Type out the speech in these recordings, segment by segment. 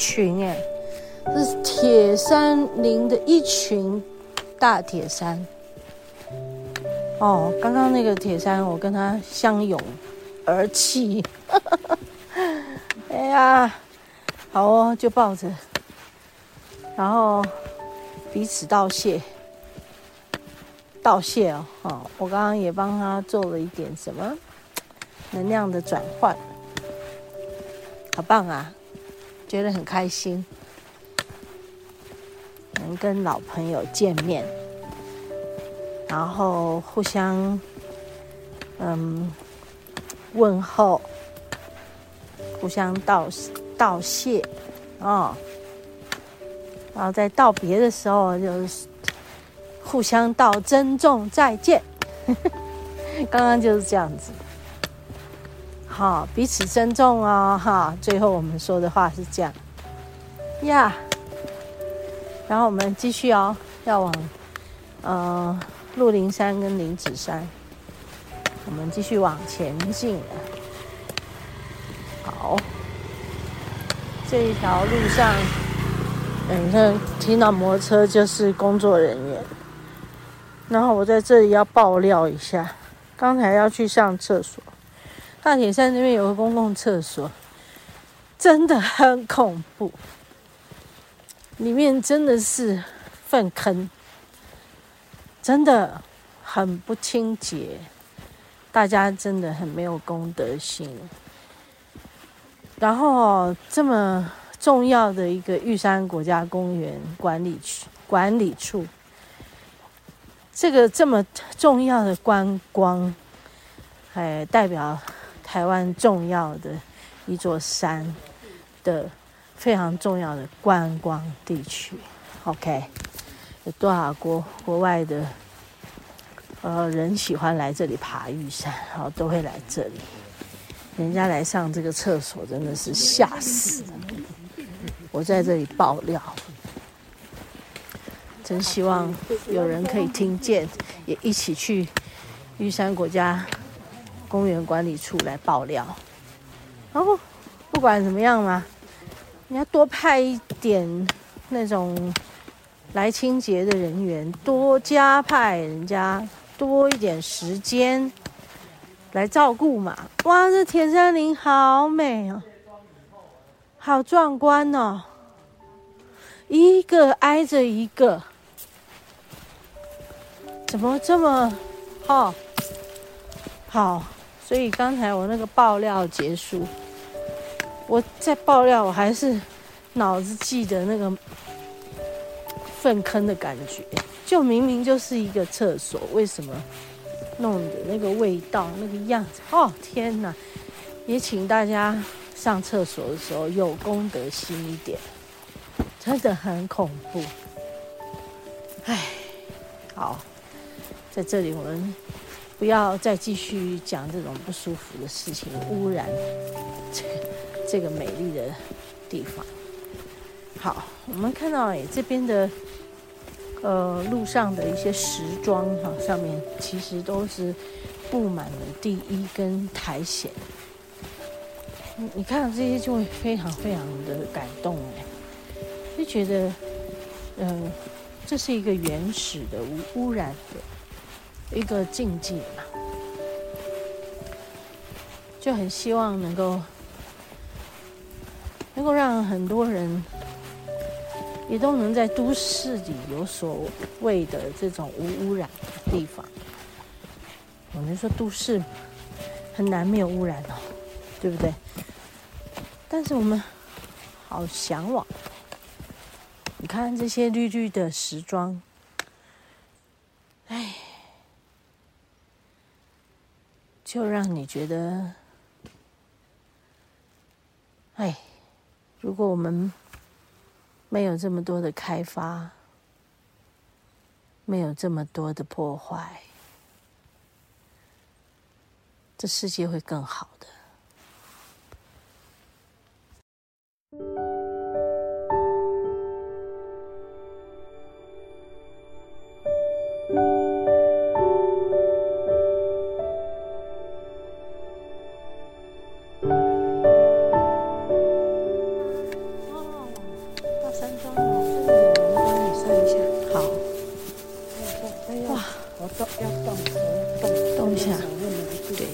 群哎，这是铁山林的一群大铁山。哦，刚刚那个铁山，我跟他相拥而泣。哎呀，好哦，就抱着，然后彼此道谢，道谢哦。哦，我刚刚也帮他做了一点什么能量的转换，好棒啊，觉得很开心，能跟老朋友见面。然后互相，嗯，问候，互相道道谢，啊、哦，然后在道别的时候就是互相道珍重再见，刚刚就是这样子，好，彼此尊重、哦，哈，最后我们说的话是这样，呀，然后我们继续哦，要往，呃。鹿林山跟林子山，我们继续往前进了。好，这一条路上，嗯，那听到摩托车就是工作人员。然后我在这里要爆料一下，刚才要去上厕所，大铁山那边有个公共厕所，真的很恐怖，里面真的是粪坑。真的很不清洁，大家真的很没有公德心。然后这么重要的一个玉山国家公园管理区管理处，这个这么重要的观光，还代表台湾重要的一座山的非常重要的观光地区。OK。有多少国国外的呃人喜欢来这里爬玉山，然后都会来这里。人家来上这个厕所真的是吓死。我在这里爆料，真希望有人可以听见，也一起去玉山国家公园管理处来爆料。然后不管怎么样嘛，你要多派一点那种。来清洁的人员多加派人家多一点时间来照顾嘛！哇，这铁山林好美哦，好壮观哦，一个挨着一个，怎么这么好？好，所以刚才我那个爆料结束，我在爆料，我还是脑子记得那个。粪坑的感觉，就明明就是一个厕所，为什么弄的那个味道、那个样子？哦，天哪！也请大家上厕所的时候有公德心一点，真的很恐怖。唉，好，在这里我们不要再继续讲这种不舒服的事情，污染这个这个美丽的地方。好，我们看到哎，这边的。呃，路上的一些石桩哈，上面其实都是布满了地衣跟苔藓。你你看到这些就会非常非常的感动哎，就觉得，嗯、这是一个原始的无污染的一个境界嘛，就很希望能够能够让很多人。也都能在都市里有所谓的这种无污染的地方。我们说都市很难没有污染哦，对不对？但是我们好向往。你看这些绿绿的时装，就让你觉得，哎，如果我们。没有这么多的开发，没有这么多的破坏，这世界会更好的。要动动动一下，对。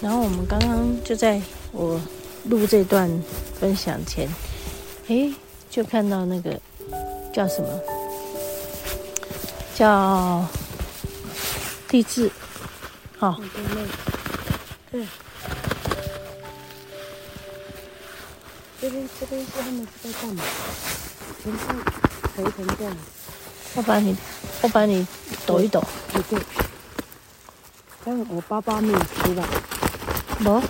然后我们刚刚就在我录这段分享前，诶，就看到那个叫什么？叫地质，好、哦。对。这边这边是他们是在干嘛？全部肥成这样。我把你，我把你抖一抖。对对。这样我包包没有吃吧？没。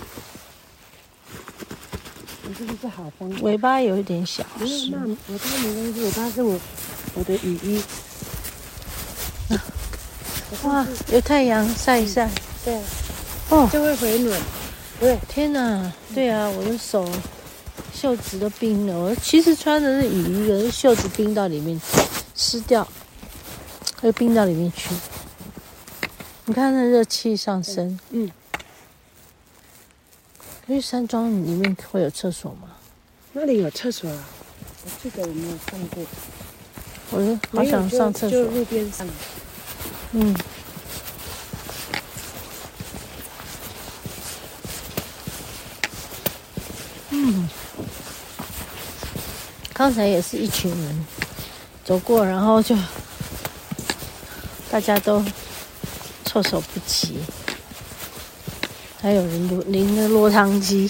你是不是好风？尾巴有一点小。没有，那尾巴没关系，尾巴是我我的雨衣。哇，有太阳晒一晒。对。哦。就会回暖。对。天哪！对啊，我的手。袖子都冰了，我其实穿的是雨衣，可是袖子冰到里面湿掉，会冰到里面去。你看那热气上升，嗯。因为山庄里面会有厕所吗？那里有厕所啊？我记得我没有看过。我就好想上厕所。就路边上。嗯。嗯。刚才也是一群人走过，然后就大家都措手不及，还有人淋着落汤鸡。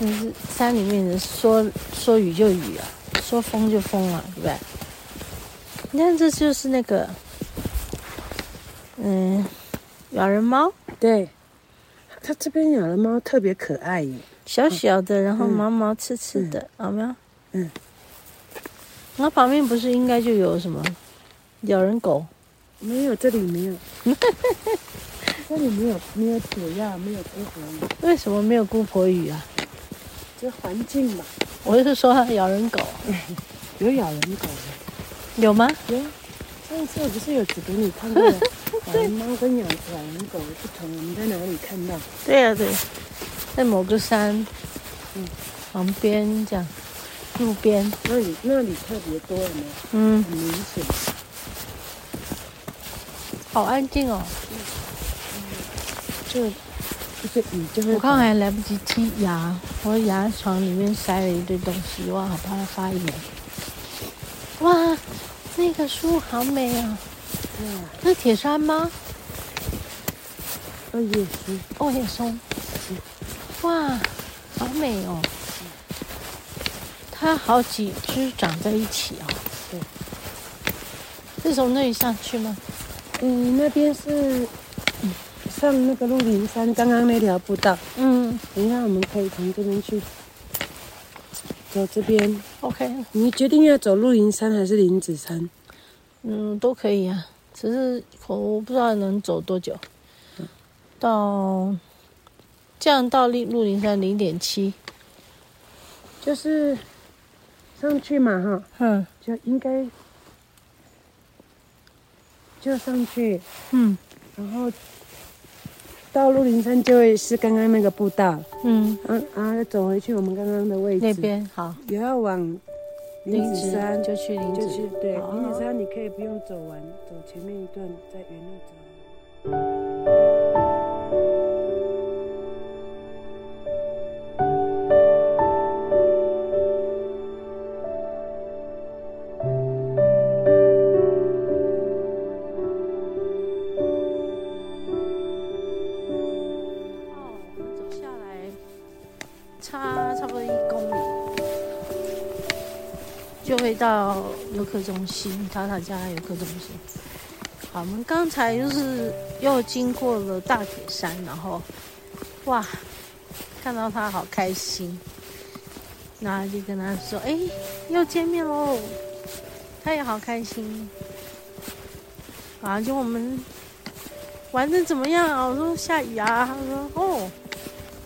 但是山里面人说说雨就雨啊，说风就风啊，对不对？你看，这就是那个嗯，咬人猫。对，它这边咬人猫特别可爱耶。小小的，然后毛毛刺刺的，好没有？嗯。那旁边不是应该就有什么咬人狗？没有，这里没有。这里没有，没有解药，没有姑婆鱼。为什么没有姑婆鱼啊？这环境嘛。我就是说它咬人狗。有咬人狗的。有吗？有。上次我不是有指给你看过咬人猫跟咬咬人狗的不同？我们在哪里看到？对呀，对。在某个山，嗯，旁边这样，路边那里那里特别多了吗？嗯，很明显，好安静哦。嗯，就这个雨就是。我刚还来不及剔牙，我牙床里面塞了一堆东西，哇，好怕它发炎。哇，那个树好美啊！嗯，那铁杉吗？哦，野松，哦，野松。哇，好美哦！它好几只长在一起哦。对，是从那里上去吗？嗯，那边是上那个鹿林山刚刚那条步道。嗯，等一下我们可以从这边去走这边。OK，你决定要走鹿林山还是林子山？嗯，都可以啊，只是我不知道能走多久。到。这样到鹿鹿林山零点七，就是上去嘛，哈，嗯，就应该就上去，嗯，然后到鹿林山就会是刚刚那个步道，嗯，嗯，然后再走回去我们刚刚的位置。那边，好，也要往林子山。就去林子，就去对，林子山你可以不用走完，走前面一段再原路走。就会到游客中心，塔塔加游客中心。好，我们刚才就是又经过了大铁山，然后哇，看到他好开心，那就跟他说：“哎，又见面喽！”他也好开心。啊，就我们玩的怎么样啊？我说下雨啊，他说哦，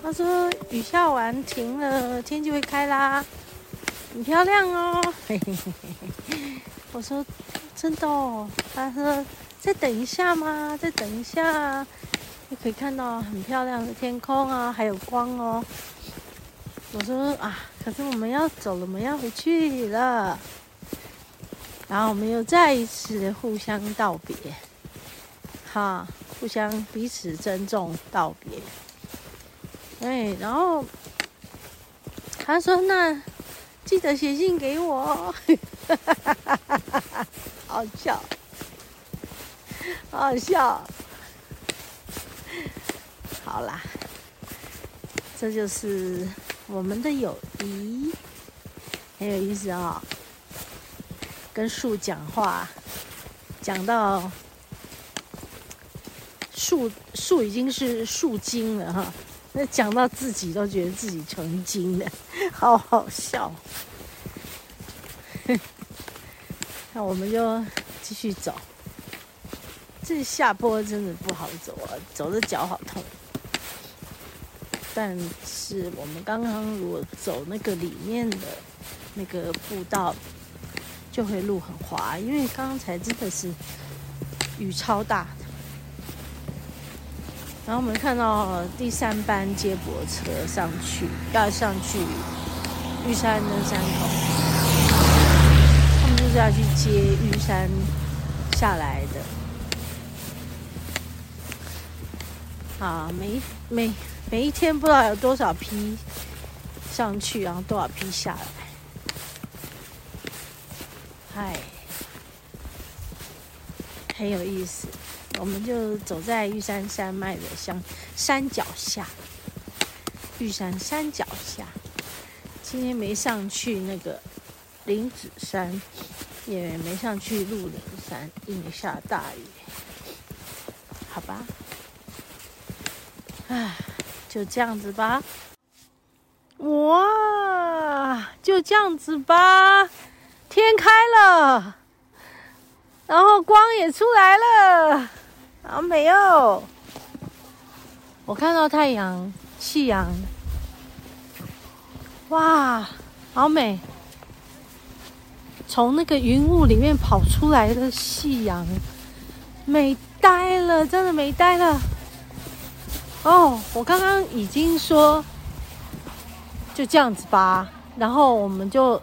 他说雨下完停了，天气会开啦。很漂亮哦，嘿嘿嘿嘿。我说真的哦，他说再等一下嘛，再等一下，就可以看到很漂亮的天空啊，还有光哦。我说啊，可是我们要走了，我们要回去了。然后我们又再一次互相道别，哈，互相彼此珍重道别。哎，然后他说：“那记得写信给我。”好笑，好笑。好啦，这就是我们的友谊，很有意思啊、哦。跟树讲话，讲到树树已经是树精了哈，那讲到自己都觉得自己成精了，好好笑。那我们就继续走，这下坡真的不好走啊，走的脚好痛。但是我们刚刚如果走那个里面的那个步道。就会路很滑，因为刚才真的是雨超大。然后我们看到第三班接驳车上去，要上去玉山的山口，他们就是要去接玉山下来的。啊，每每每一天不知道有多少批上去，然后多少批下来。嗨，很有意思。我们就走在玉山山脉的像山脚下，玉山山脚下。今天没上去那个林子山，也没上去鹿林山，因为下大雨。好吧，唉，就这样子吧。哇，就这样子吧。天开了，然后光也出来了，好美哦！我看到太阳、夕阳，哇，好美！从那个云雾里面跑出来的夕阳，美呆了，真的美呆了。哦，我刚刚已经说就这样子吧，然后我们就。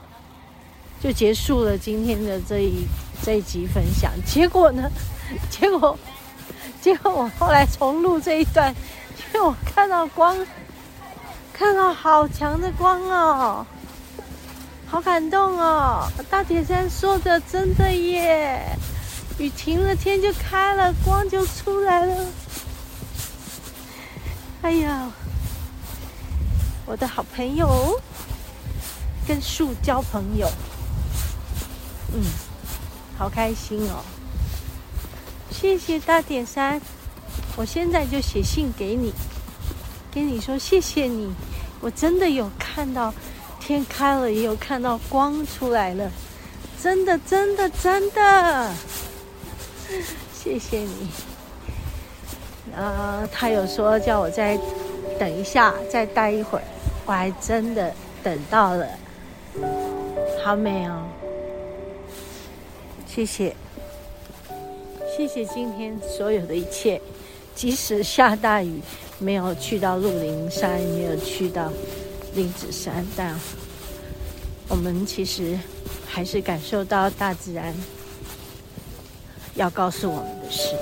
就结束了今天的这一这一集分享。结果呢？结果，结果我后来重录这一段，因为我看到光，看到好强的光哦，好感动哦！大铁山说的真的耶，雨停了，天就开了，光就出来了。哎呀，我的好朋友，跟树交朋友。嗯，好开心哦！谢谢大铁山，我现在就写信给你，跟你说谢谢你。我真的有看到天开了，也有看到光出来了，真的，真的，真的，谢谢你。啊，他有说叫我再等一下，再待一会儿，我还真的等到了，好美哦。谢谢，谢谢今天所有的一切，即使下大雨，没有去到鹿林山，没有去到林子山，但我们其实还是感受到大自然要告诉我们的事。